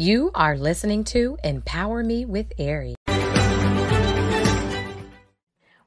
You are listening to Empower Me with Ari.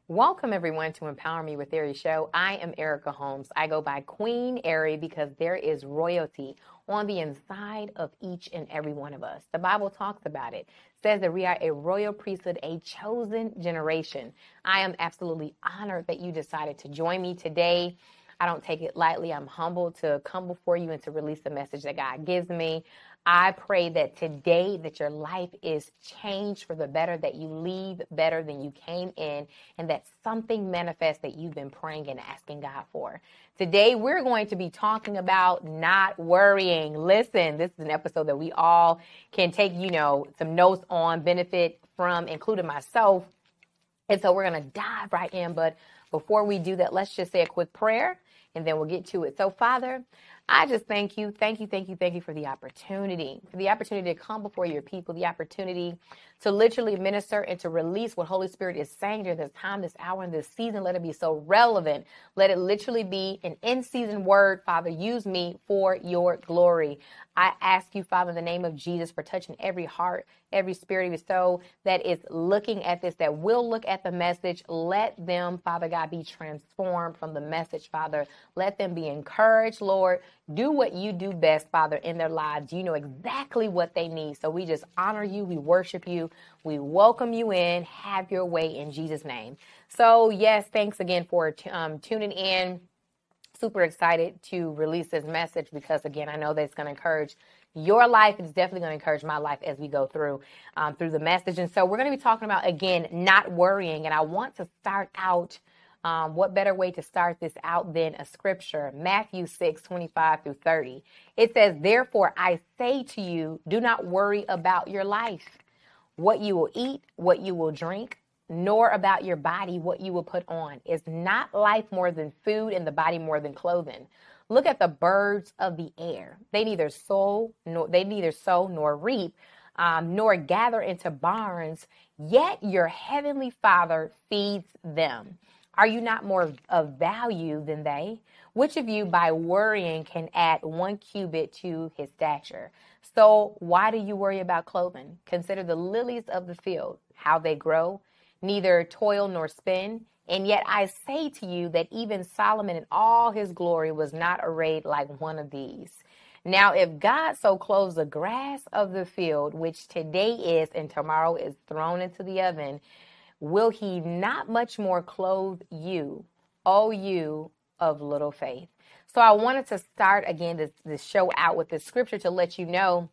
Welcome, everyone, to Empower Me with Ari show. I am Erica Holmes. I go by Queen Ari because there is royalty on the inside of each and every one of us. The Bible talks about it, says that we are a royal priesthood, a chosen generation. I am absolutely honored that you decided to join me today. I don't take it lightly. I'm humbled to come before you and to release the message that God gives me. I pray that today that your life is changed for the better, that you leave better than you came in, and that something manifests that you've been praying and asking God for. Today we're going to be talking about not worrying. Listen, this is an episode that we all can take, you know, some notes on, benefit from, including myself. And so we're going to dive right in, but before we do that, let's just say a quick prayer and then we'll get to it. So, Father, I just thank you, thank you, thank you, thank you for the opportunity, for the opportunity to come before your people, the opportunity to literally minister and to release what Holy Spirit is saying during this time, this hour, and this season. Let it be so relevant. Let it literally be an in season word. Father, use me for your glory. I ask you, Father, in the name of Jesus, for touching every heart, every spirit of soul that is looking at this, that will look at the message. Let them, Father God, be transformed from the message, Father. Let them be encouraged, Lord. Do what you do best, Father, in their lives. You know exactly what they need. So we just honor you. We worship you. We welcome you in. Have your way in Jesus' name. So, yes, thanks again for t- um, tuning in super excited to release this message because, again, I know that it's going to encourage your life. It's definitely going to encourage my life as we go through um, through the message. And so we're going to be talking about again not worrying. And I want to start out. Um, what better way to start this out than a scripture? Matthew 6, 25 through 30. It says, Therefore, I say to you, do not worry about your life, what you will eat, what you will drink nor about your body what you will put on. Is not life more than food and the body more than clothing? Look at the birds of the air. They neither sow nor they neither sow nor reap, um, nor gather into barns, yet your heavenly Father feeds them. Are you not more of value than they? Which of you, by worrying, can add one cubit to his stature? So, why do you worry about clothing? Consider the lilies of the field, how they grow neither toil nor spin. And yet I say to you that even Solomon in all his glory was not arrayed like one of these. Now, if God so clothes the grass of the field, which today is and tomorrow is thrown into the oven, will he not much more clothe you, O you of little faith? So I wanted to start again this, this show out with this scripture to let you know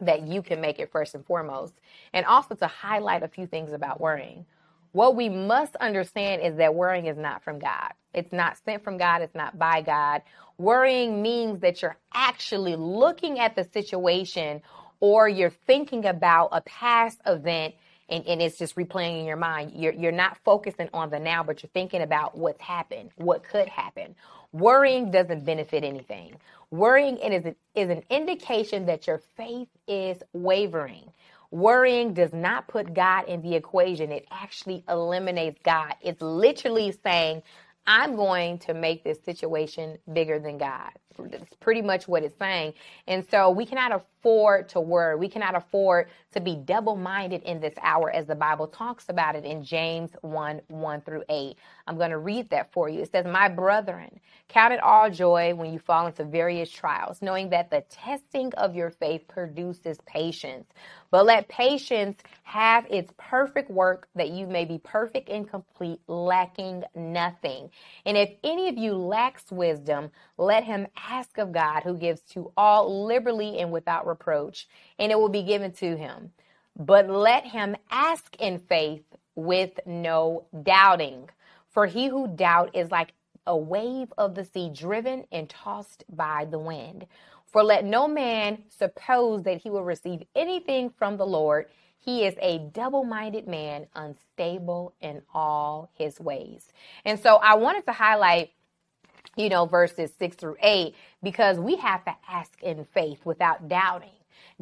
that you can make it first and foremost, and also to highlight a few things about worrying. What we must understand is that worrying is not from God. It's not sent from God, it's not by God. Worrying means that you're actually looking at the situation or you're thinking about a past event and, and it's just replaying in your mind. You're, you're not focusing on the now, but you're thinking about what's happened, what could happen. Worrying doesn't benefit anything. Worrying is, a, is an indication that your faith is wavering. Worrying does not put God in the equation. It actually eliminates God. It's literally saying, I'm going to make this situation bigger than God. That's pretty much what it's saying. And so we cannot afford to worry. We cannot afford to be double minded in this hour, as the Bible talks about it in James 1 1 through 8. I'm going to read that for you. It says, My brethren, count it all joy when you fall into various trials, knowing that the testing of your faith produces patience. But let patience have its perfect work, that you may be perfect and complete, lacking nothing. And if any of you lacks wisdom, let him ask of God, who gives to all liberally and without reproach, and it will be given to him. But let him ask in faith with no doubting. For he who doubt is like a wave of the sea driven and tossed by the wind. For let no man suppose that he will receive anything from the Lord. He is a double minded man, unstable in all his ways. And so I wanted to highlight you know, verses six through eight, because we have to ask in faith without doubting.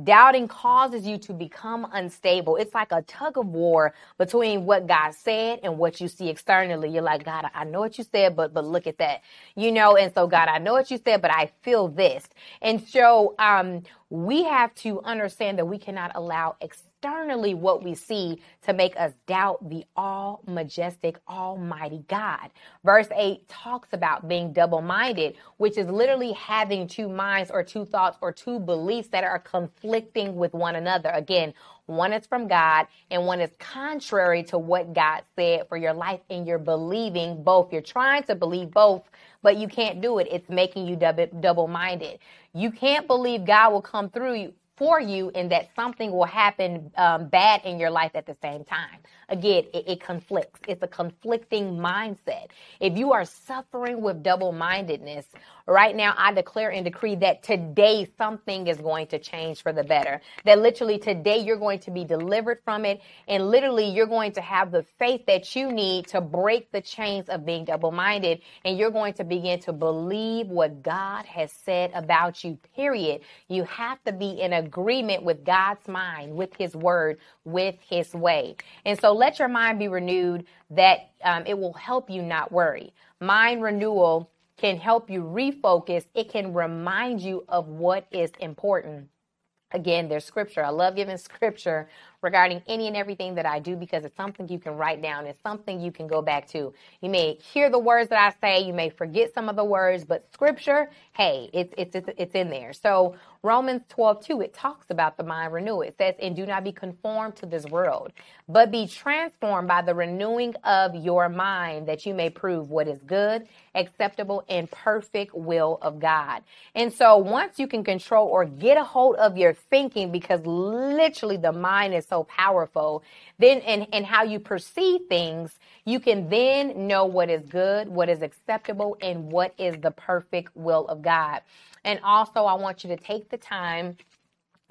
Doubting causes you to become unstable. It's like a tug of war between what God said and what you see externally. You're like, God, I know what you said, but but look at that. You know, and so God, I know what you said, but I feel this. And so um we have to understand that we cannot allow externally what we see to make us doubt the all majestic, almighty God. Verse 8 talks about being double minded, which is literally having two minds or two thoughts or two beliefs that are conflicting with one another. Again, one is from God and one is contrary to what God said for your life, and you're believing both. You're trying to believe both, but you can't do it. It's making you double minded. You can't believe God will come through you for you and that something will happen um, bad in your life at the same time. Again, it, it conflicts. It's a conflicting mindset. If you are suffering with double mindedness, right now I declare and decree that today something is going to change for the better. That literally today you're going to be delivered from it and literally you're going to have the faith that you need to break the chains of being double minded and you're going to begin to believe what God has said about you, period. You have to be in agreement with God's mind, with his word, with his way. And so let your mind be renewed that um, it will help you not worry. Mind renewal can help you refocus. It can remind you of what is important. Again, there's scripture. I love giving scripture regarding any and everything that I do because it's something you can write down. It's something you can go back to. You may hear the words that I say. You may forget some of the words, but scripture, hey, it's, it's, it's, it's in there. So Romans 12, 2, it talks about the mind renewal. It says, and do not be conformed to this world, but be transformed by the renewing of your mind that you may prove what is good, acceptable, and perfect will of God. And so once you can control or get a hold of your thinking, because literally the mind is so powerful, then and, and how you perceive things, you can then know what is good, what is acceptable, and what is the perfect will of God. And also, I want you to take the time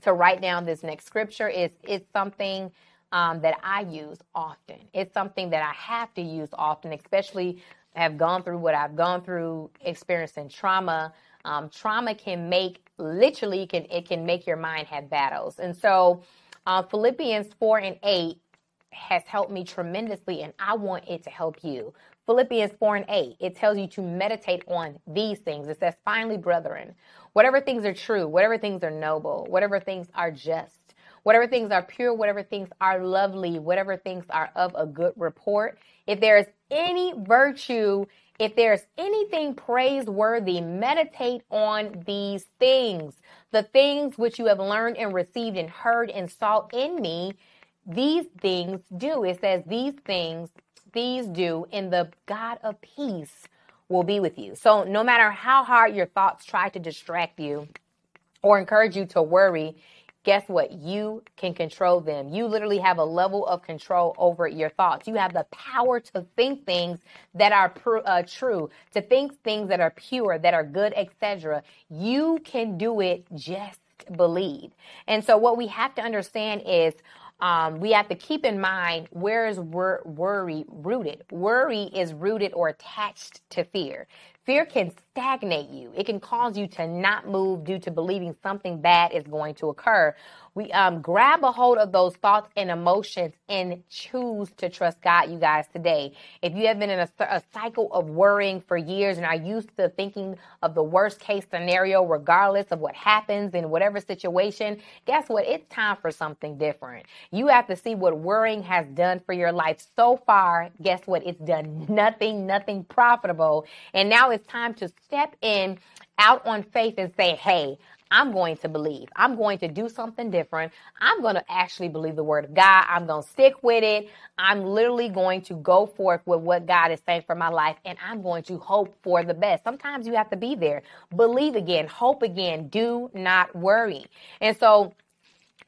to write down this next scripture. It's, it's something um, that I use often. It's something that I have to use often, especially have gone through what I've gone through, experiencing trauma. Um, trauma can make literally can it can make your mind have battles. And so, uh, Philippians four and eight has helped me tremendously, and I want it to help you. Philippians 4 and 8, it tells you to meditate on these things. It says, finally, brethren, whatever things are true, whatever things are noble, whatever things are just, whatever things are pure, whatever things are lovely, whatever things are of a good report, if there is any virtue, if there's anything praiseworthy, meditate on these things. The things which you have learned and received and heard and saw in me, these things do. It says these things these do, and the God of peace will be with you. So, no matter how hard your thoughts try to distract you or encourage you to worry, guess what? You can control them. You literally have a level of control over your thoughts. You have the power to think things that are pr- uh, true, to think things that are pure, that are good, etc. You can do it. Just believe. And so, what we have to understand is um, we have to keep in mind where is wor- worry rooted. Worry is rooted or attached to fear. Fear can stagnate you. It can cause you to not move due to believing something bad is going to occur. We um, grab a hold of those thoughts and emotions and choose to trust God, you guys, today. If you have been in a, a cycle of worrying for years and are used to thinking of the worst case scenario, regardless of what happens in whatever situation, guess what? It's time for something different. You have to see what worrying has done for your life so far. Guess what? It's done nothing, nothing profitable. And now it's time to step in out on faith and say, hey, I'm going to believe. I'm going to do something different. I'm going to actually believe the word of God. I'm going to stick with it. I'm literally going to go forth with what God is saying for my life and I'm going to hope for the best. Sometimes you have to be there. Believe again, hope again, do not worry. And so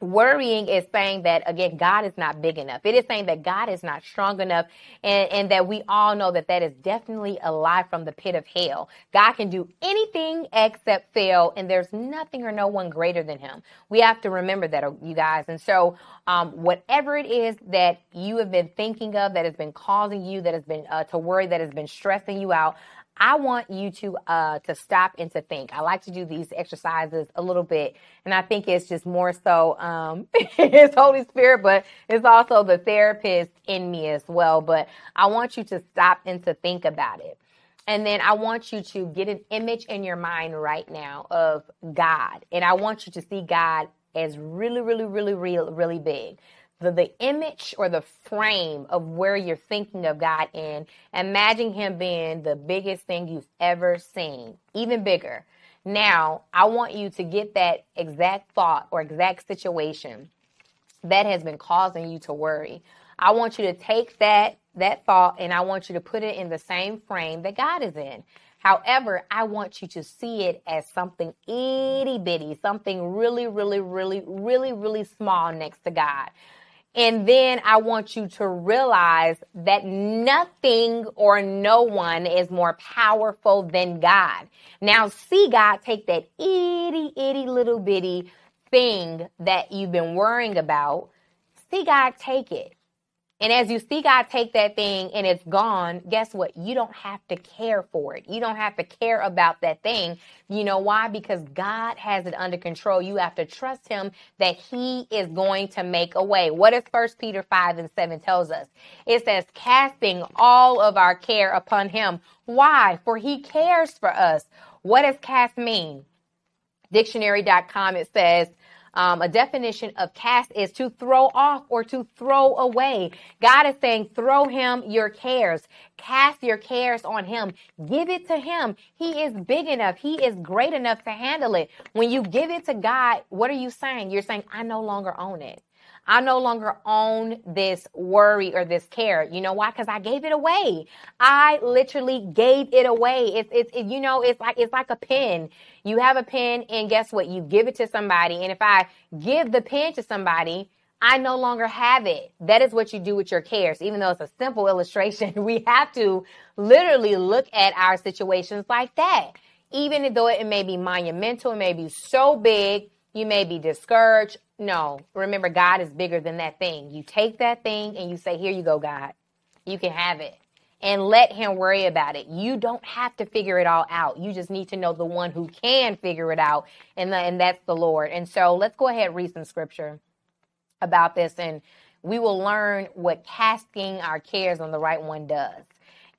Worrying is saying that again, God is not big enough. It is saying that God is not strong enough, and, and that we all know that that is definitely a lie from the pit of hell. God can do anything except fail, and there's nothing or no one greater than Him. We have to remember that, you guys. And so, um, whatever it is that you have been thinking of that has been causing you, that has been uh, to worry, that has been stressing you out, I want you to uh, to stop and to think. I like to do these exercises a little bit, and I think it's just more so um, it's Holy Spirit, but it's also the therapist in me as well. But I want you to stop and to think about it. And then I want you to get an image in your mind right now of God. And I want you to see God as really, really, really, real, really big. The, the image or the frame of where you're thinking of God in, imagine Him being the biggest thing you've ever seen, even bigger. Now, I want you to get that exact thought or exact situation that has been causing you to worry. I want you to take that that thought and I want you to put it in the same frame that God is in. However, I want you to see it as something itty bitty, something really, really, really, really, really small next to God. And then I want you to realize that nothing or no one is more powerful than God. Now, see God take that itty, itty little bitty thing that you've been worrying about. See God take it and as you see God take that thing and it's gone, guess what? You don't have to care for it. You don't have to care about that thing. You know why? Because God has it under control. You have to trust him that he is going to make a way. What does First Peter 5 and 7 tells us? It says, casting all of our care upon him. Why? For he cares for us. What does cast mean? Dictionary.com, it says, um, a definition of cast is to throw off or to throw away. God is saying, throw him your cares. Cast your cares on him. Give it to him. He is big enough. He is great enough to handle it. When you give it to God, what are you saying? You're saying, I no longer own it. I no longer own this worry or this care. You know why? Because I gave it away. I literally gave it away. It's, it's, it, you know, it's like, it's like a pen. You have a pen and guess what? You give it to somebody. And if I give the pen to somebody, I no longer have it. That is what you do with your cares. Even though it's a simple illustration, we have to literally look at our situations like that. Even though it may be monumental, it may be so big, you may be discouraged. No, remember, God is bigger than that thing. You take that thing and you say, Here you go, God. You can have it and let him worry about it. You don't have to figure it all out. You just need to know the one who can figure it out, and, the, and that's the Lord. And so let's go ahead and read some scripture about this, and we will learn what casting our cares on the right one does.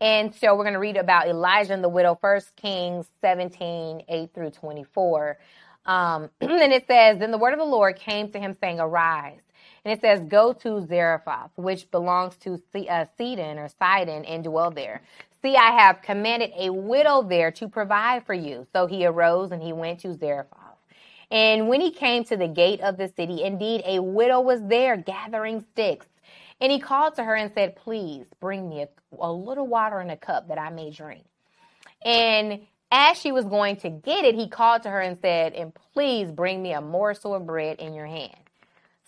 And so we're going to read about Elijah and the widow, First Kings 17, 8 through 24. Um, and it says, Then the word of the Lord came to him, saying, Arise and it says, Go to Zarephath, which belongs to uh, Sidon or Sidon, and dwell there. See, I have commanded a widow there to provide for you. So he arose and he went to Zarephath. And when he came to the gate of the city, indeed a widow was there gathering sticks. And he called to her and said, Please bring me a, a little water in a cup that I may drink. And as she was going to get it, he called to her and said, And please bring me a morsel of bread in your hand.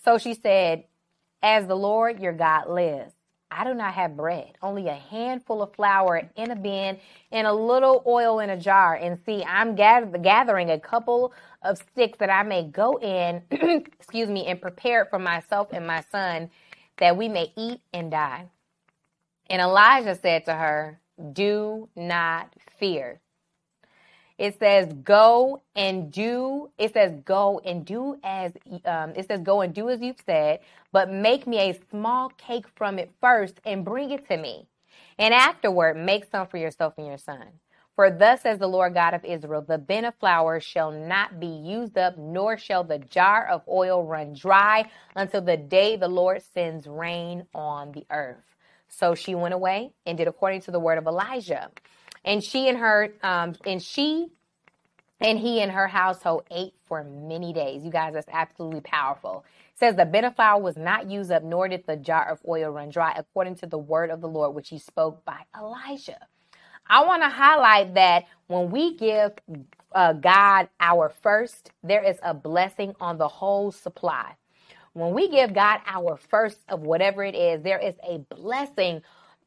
So she said, As the Lord your God lives, I do not have bread, only a handful of flour in a bin and a little oil in a jar. And see, I'm gathering a couple of sticks that I may go in, excuse me, and prepare it for myself and my son that we may eat and die. And Elijah said to her, Do not fear. It says, go and do, it says, go and do as, um, it says, go and do as you've said, but make me a small cake from it first and bring it to me. And afterward, make some for yourself and your son. For thus says the Lord God of Israel, the bin of flour shall not be used up, nor shall the jar of oil run dry until the day the Lord sends rain on the earth. So she went away and did according to the word of Elijah. And she and her, um, and she and he and her household ate for many days. You guys, that's absolutely powerful. It says the of flour was not used up, nor did the jar of oil run dry, according to the word of the Lord, which he spoke by Elijah. I want to highlight that when we give uh, God our first, there is a blessing on the whole supply. When we give God our first of whatever it is, there is a blessing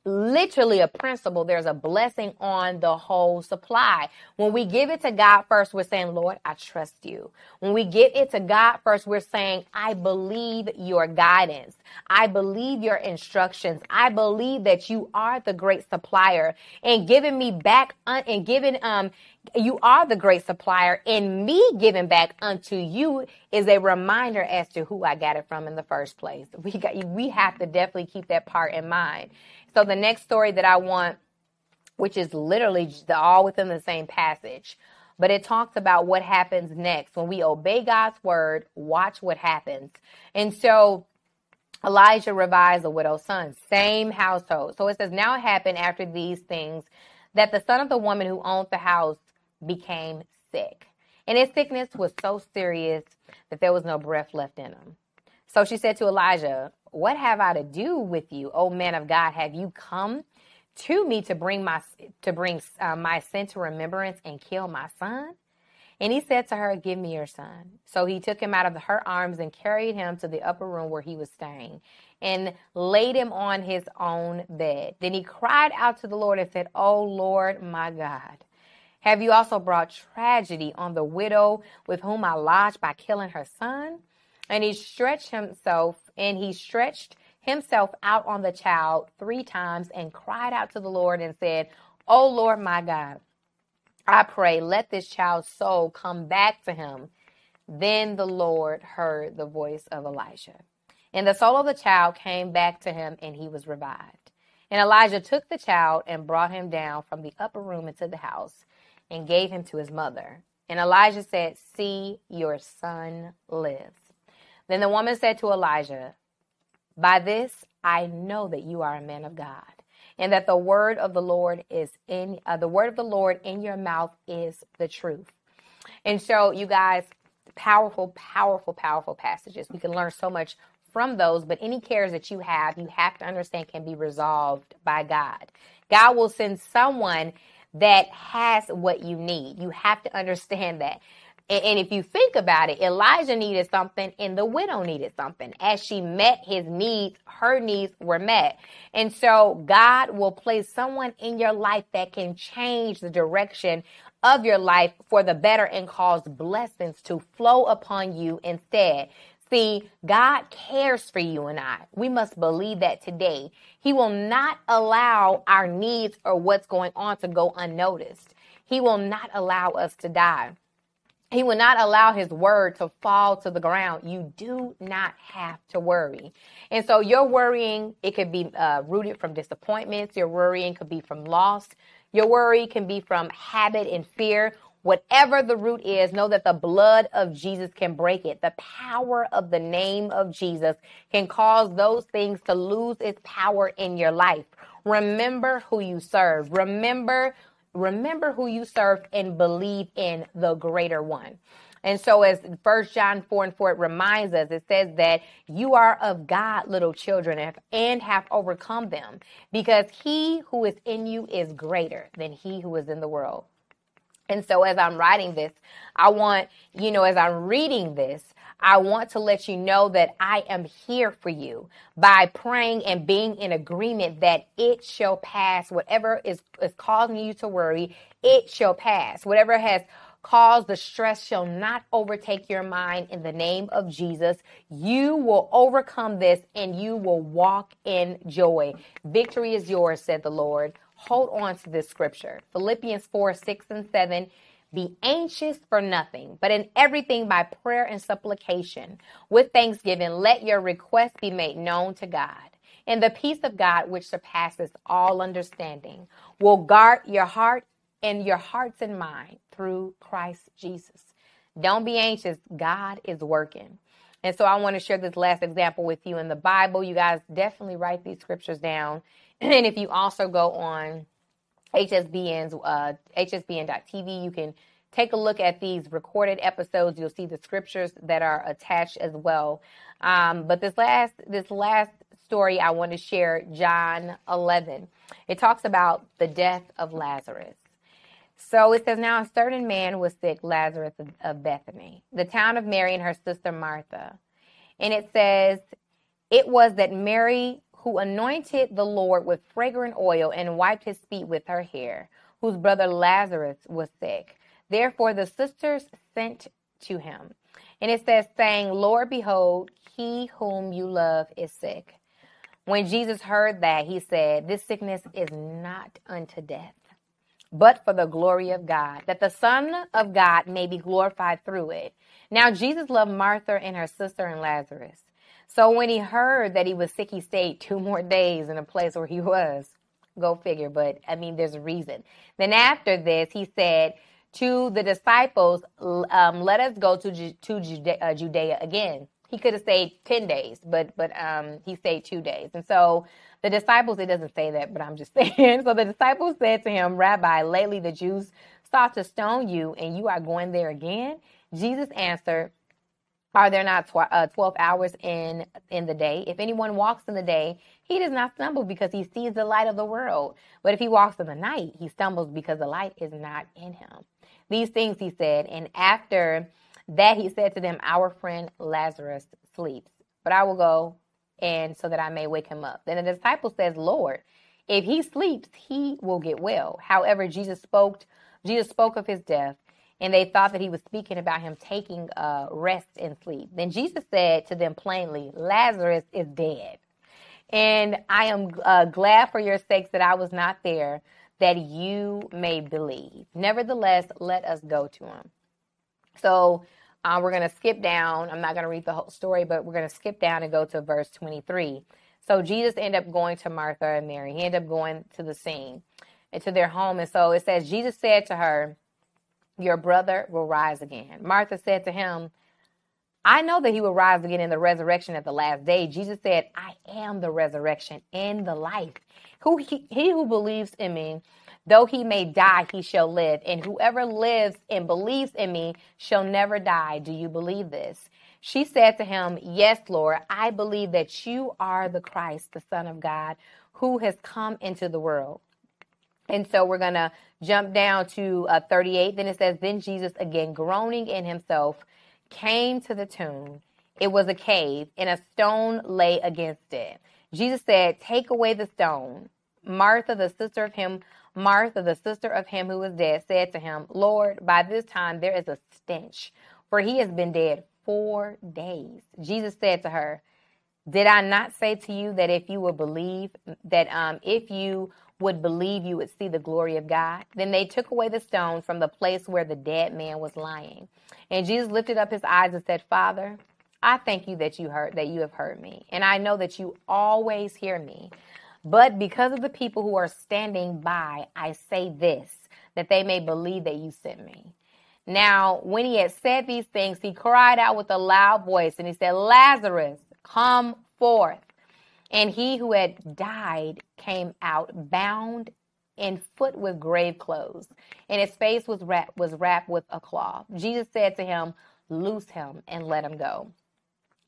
literally a principle. There's a blessing on the whole supply. When we give it to God first, we're saying, Lord, I trust you. When we give it to God first, we're saying, I believe your guidance. I believe your instructions. I believe that you are the great supplier and giving me back un- and giving, um, you are the great supplier and me giving back unto you is a reminder as to who I got it from in the first place. We got, we have to definitely keep that part in mind. So the next story that I want which is literally all within the same passage. But it talks about what happens next. When we obey God's word, watch what happens. And so Elijah revives a widow's son, same household. So it says, Now it happened after these things that the son of the woman who owned the house became sick. And his sickness was so serious that there was no breath left in him. So she said to Elijah, What have I to do with you, O man of God? Have you come to me to bring my to bring uh, my sin to remembrance and kill my son? And he said to her, Give me your son. So he took him out of her arms and carried him to the upper room where he was staying and laid him on his own bed. Then he cried out to the Lord and said, Oh Lord, my God, have you also brought tragedy on the widow with whom I lodged by killing her son? And he stretched himself and he stretched himself out on the child three times and cried out to the Lord and said, Oh Lord, my God, I pray, let this child's soul come back to him. Then the Lord heard the voice of Elijah. And the soul of the child came back to him, and he was revived. And Elijah took the child and brought him down from the upper room into the house and gave him to his mother. And Elijah said, See, your son lives. Then the woman said to Elijah, By this I know that you are a man of God and that the word of the Lord is in uh, the word of the Lord in your mouth is the truth. And so, you guys, powerful, powerful, powerful passages. We can learn so much from those, but any cares that you have, you have to understand can be resolved by God. God will send someone that has what you need. You have to understand that. And, if you think about it, Elijah needed something and the widow needed something. As she met his needs, her needs were met. And so God will place someone in your life that can change the direction of your life for the better and cause blessings to flow upon you instead. See, God cares for you and I. We must believe that today. He will not allow our needs or what's going on to go unnoticed. He will not allow us to die. He will not allow his word to fall to the ground. You do not have to worry. And so your worrying, it could be uh, rooted from disappointments. Your worrying could be from loss. Your worry can be from habit and fear. Whatever the root is, know that the blood of Jesus can break it. The power of the name of Jesus can cause those things to lose its power in your life. Remember who you serve. Remember remember who you serve and believe in the greater one. And so as First John 4 and 4 it reminds us, it says that you are of God, little children, and have overcome them, because he who is in you is greater than he who is in the world. And so as I'm writing this, I want, you know, as I'm reading this, I want to let you know that I am here for you by praying and being in agreement that it shall pass. Whatever is, is causing you to worry, it shall pass. Whatever has caused the stress shall not overtake your mind in the name of Jesus. You will overcome this and you will walk in joy. Victory is yours, said the Lord. Hold on to this scripture. Philippians 4 6 and 7 be anxious for nothing, but in everything by prayer and supplication. With thanksgiving, let your requests be made known to God. And the peace of God, which surpasses all understanding, will guard your heart and your hearts and mind through Christ Jesus. Don't be anxious. God is working. And so I want to share this last example with you in the Bible. You guys definitely write these scriptures down. And if you also go on HSBN's uh, hsbn.tv. You can take a look at these recorded episodes. You'll see the scriptures that are attached as well. Um, but this last this last story I want to share, John 11. It talks about the death of Lazarus. So it says, Now a certain man was sick, Lazarus of, of Bethany, the town of Mary and her sister Martha. And it says, It was that Mary who anointed the Lord with fragrant oil and wiped his feet with her hair, whose brother Lazarus was sick. Therefore the sisters sent to him. And it says, saying, Lord, behold, he whom you love is sick. When Jesus heard that, he said, This sickness is not unto death, but for the glory of God, that the Son of God may be glorified through it. Now, Jesus loved Martha and her sister and Lazarus. So when he heard that he was sick, he stayed two more days in the place where he was. Go figure. But I mean, there's a reason. Then after this, he said to the disciples, um, "Let us go to to Judea, uh, Judea again." He could have stayed ten days, but but um, he stayed two days. And so the disciples, it doesn't say that, but I'm just saying. So the disciples said to him, "Rabbi, lately the Jews sought to stone you, and you are going there again." Jesus answered. Are there not tw- uh, 12 hours in in the day? If anyone walks in the day, he does not stumble because he sees the light of the world. But if he walks in the night, he stumbles because the light is not in him. These things he said, and after that he said to them, Our friend Lazarus sleeps, but I will go and so that I may wake him up. Then the disciple says, Lord, if he sleeps, he will get well. However, Jesus spoke Jesus spoke of his death and they thought that he was speaking about him taking uh, rest and sleep. Then Jesus said to them plainly, Lazarus is dead. And I am uh, glad for your sakes that I was not there, that you may believe. Nevertheless, let us go to him. So uh, we're going to skip down. I'm not going to read the whole story, but we're going to skip down and go to verse 23. So Jesus ended up going to Martha and Mary. He ended up going to the scene and to their home. And so it says, Jesus said to her, your brother will rise again. Martha said to him, I know that he will rise again in the resurrection at the last day. Jesus said, I am the resurrection and the life. Who he, he who believes in me, though he may die, he shall live. And whoever lives and believes in me shall never die. Do you believe this? She said to him, Yes, Lord, I believe that you are the Christ, the Son of God, who has come into the world. And so we're going to jump down to uh, 38. Then it says, Then Jesus, again groaning in himself, came to the tomb. It was a cave, and a stone lay against it. Jesus said, Take away the stone. Martha, the sister of him, Martha, the sister of him who was dead, said to him, Lord, by this time there is a stench, for he has been dead four days. Jesus said to her, Did I not say to you that if you will believe, that um, if you would believe you would see the glory of God. Then they took away the stone from the place where the dead man was lying. And Jesus lifted up his eyes and said, Father, I thank you that you heard that you have heard me. And I know that you always hear me. But because of the people who are standing by, I say this, that they may believe that you sent me. Now, when he had said these things, he cried out with a loud voice and he said, Lazarus, come forth. And he who had died came out bound and foot with grave clothes, and his face was wrapped, was wrapped with a cloth. Jesus said to him, Loose him and let him go.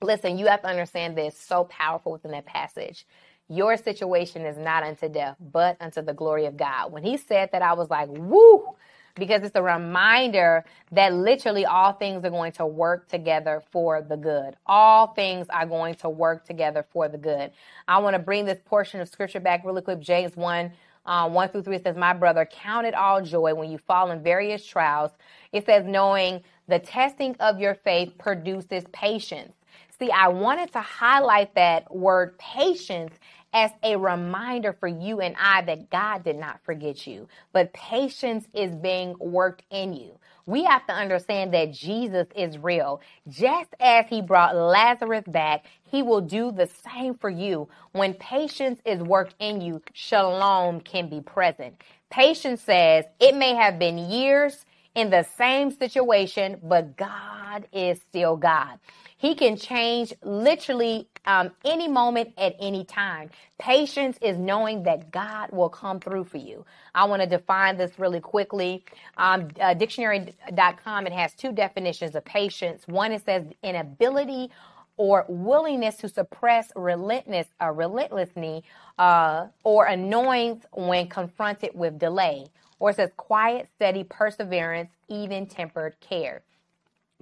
Listen, you have to understand this so powerful within that passage. Your situation is not unto death, but unto the glory of God. When he said that, I was like, woo, because it's a reminder that literally all things are going to work together for the good. All things are going to work together for the good. I want to bring this portion of scripture back really quick. James 1 uh, 1 through 3 says, My brother, count it all joy when you fall in various trials. It says, knowing the testing of your faith produces patience. See, I wanted to highlight that word patience as a reminder for you and I that God did not forget you, but patience is being worked in you. We have to understand that Jesus is real. Just as he brought Lazarus back, he will do the same for you. When patience is worked in you, shalom can be present. Patience says it may have been years in the same situation, but God is still God. He can change literally um, any moment at any time. Patience is knowing that God will come through for you. I want to define this really quickly. Um, uh, dictionary.com, it has two definitions of patience. One, it says inability or willingness to suppress relentless, uh, relentlessly uh, or annoyance when confronted with delay. Or it says quiet, steady perseverance, even tempered care.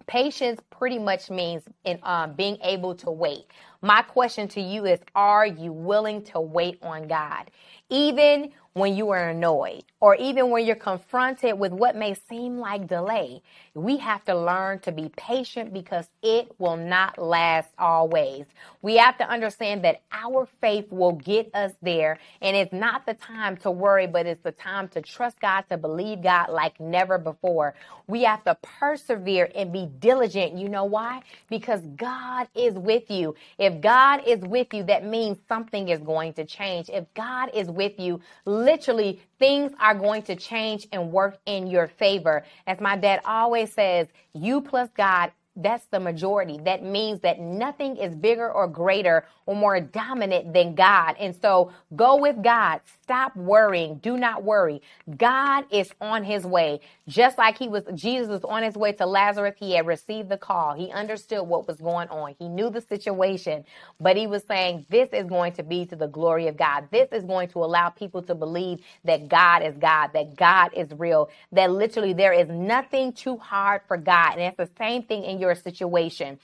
Patience pretty much means in um, being able to wait. My question to you is Are you willing to wait on God? Even when you are annoyed or even when you're confronted with what may seem like delay. We have to learn to be patient because it will not last always. We have to understand that our faith will get us there and it's not the time to worry, but it's the time to trust God, to believe God like never before. We have to persevere and be diligent. You know why? Because God is with you. If God is with you, that means something is going to change. If God is with you, literally things are going to change and work in your favor. As my dad always says, you plus God that's the majority. That means that nothing is bigger or greater or more dominant than God. And so go with God. Stop worrying. Do not worry. God is on his way. Just like he was, Jesus was on his way to Lazarus. He had received the call. He understood what was going on. He knew the situation, but he was saying, this is going to be to the glory of God. This is going to allow people to believe that God is God, that God is real, that literally there is nothing too hard for God. And it's the same thing in your situation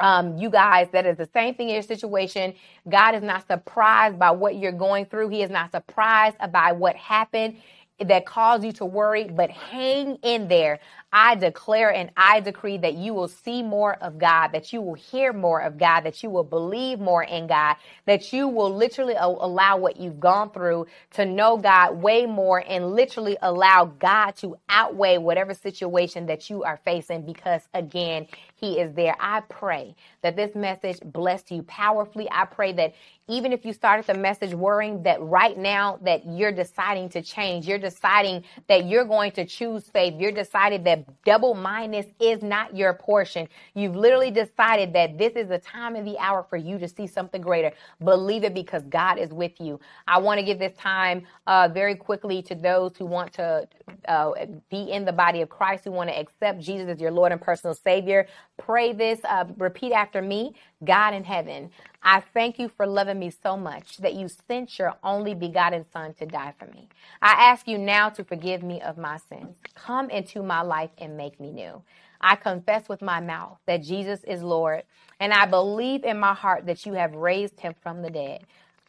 um, you guys, that is the same thing in your situation. God is not surprised by what you're going through. He is not surprised by what happened that cause you to worry, but hang in there. I declare and I decree that you will see more of God, that you will hear more of God, that you will believe more in God, that you will literally allow what you've gone through to know God way more and literally allow God to outweigh whatever situation that you are facing because again, he is there. I pray that this message blessed you powerfully. I pray that even if you started the message worrying that right now that you're deciding to change, you're deciding that you're going to choose faith, you're decided that double mindedness is not your portion. You've literally decided that this is the time and the hour for you to see something greater. Believe it because God is with you. I want to give this time uh, very quickly to those who want to uh, be in the body of Christ, who want to accept Jesus as your Lord and personal Savior. Pray this, uh, repeat after me God in heaven, I thank you for loving me so much that you sent your only begotten Son to die for me. I ask you now to forgive me of my sins. Come into my life and make me new. I confess with my mouth that Jesus is Lord, and I believe in my heart that you have raised him from the dead.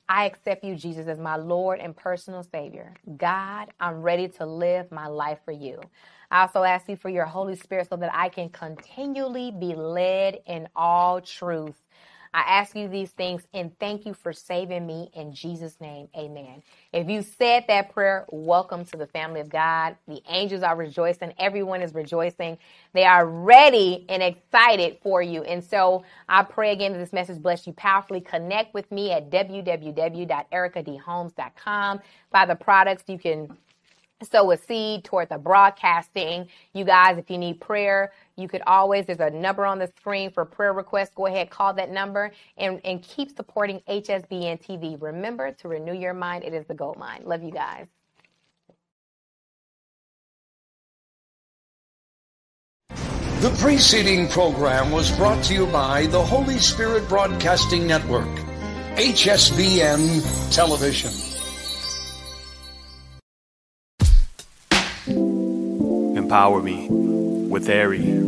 I accept you, Jesus, as my Lord and personal Savior. God, I'm ready to live my life for you. I also ask you for your Holy Spirit so that I can continually be led in all truth. I ask you these things and thank you for saving me in Jesus' name. Amen. If you said that prayer, welcome to the family of God. The angels are rejoicing. Everyone is rejoicing. They are ready and excited for you. And so I pray again that this message bless you powerfully. Connect with me at www.ericadholmes.com. Buy the products you can sow a seed toward the broadcasting. You guys, if you need prayer, you could always, there's a number on the screen for prayer requests. Go ahead, call that number and, and keep supporting HSBN TV. Remember to renew your mind. It is the gold mine. Love you guys. The preceding program was brought to you by the Holy Spirit Broadcasting Network, HSBN Television. Empower me with Ari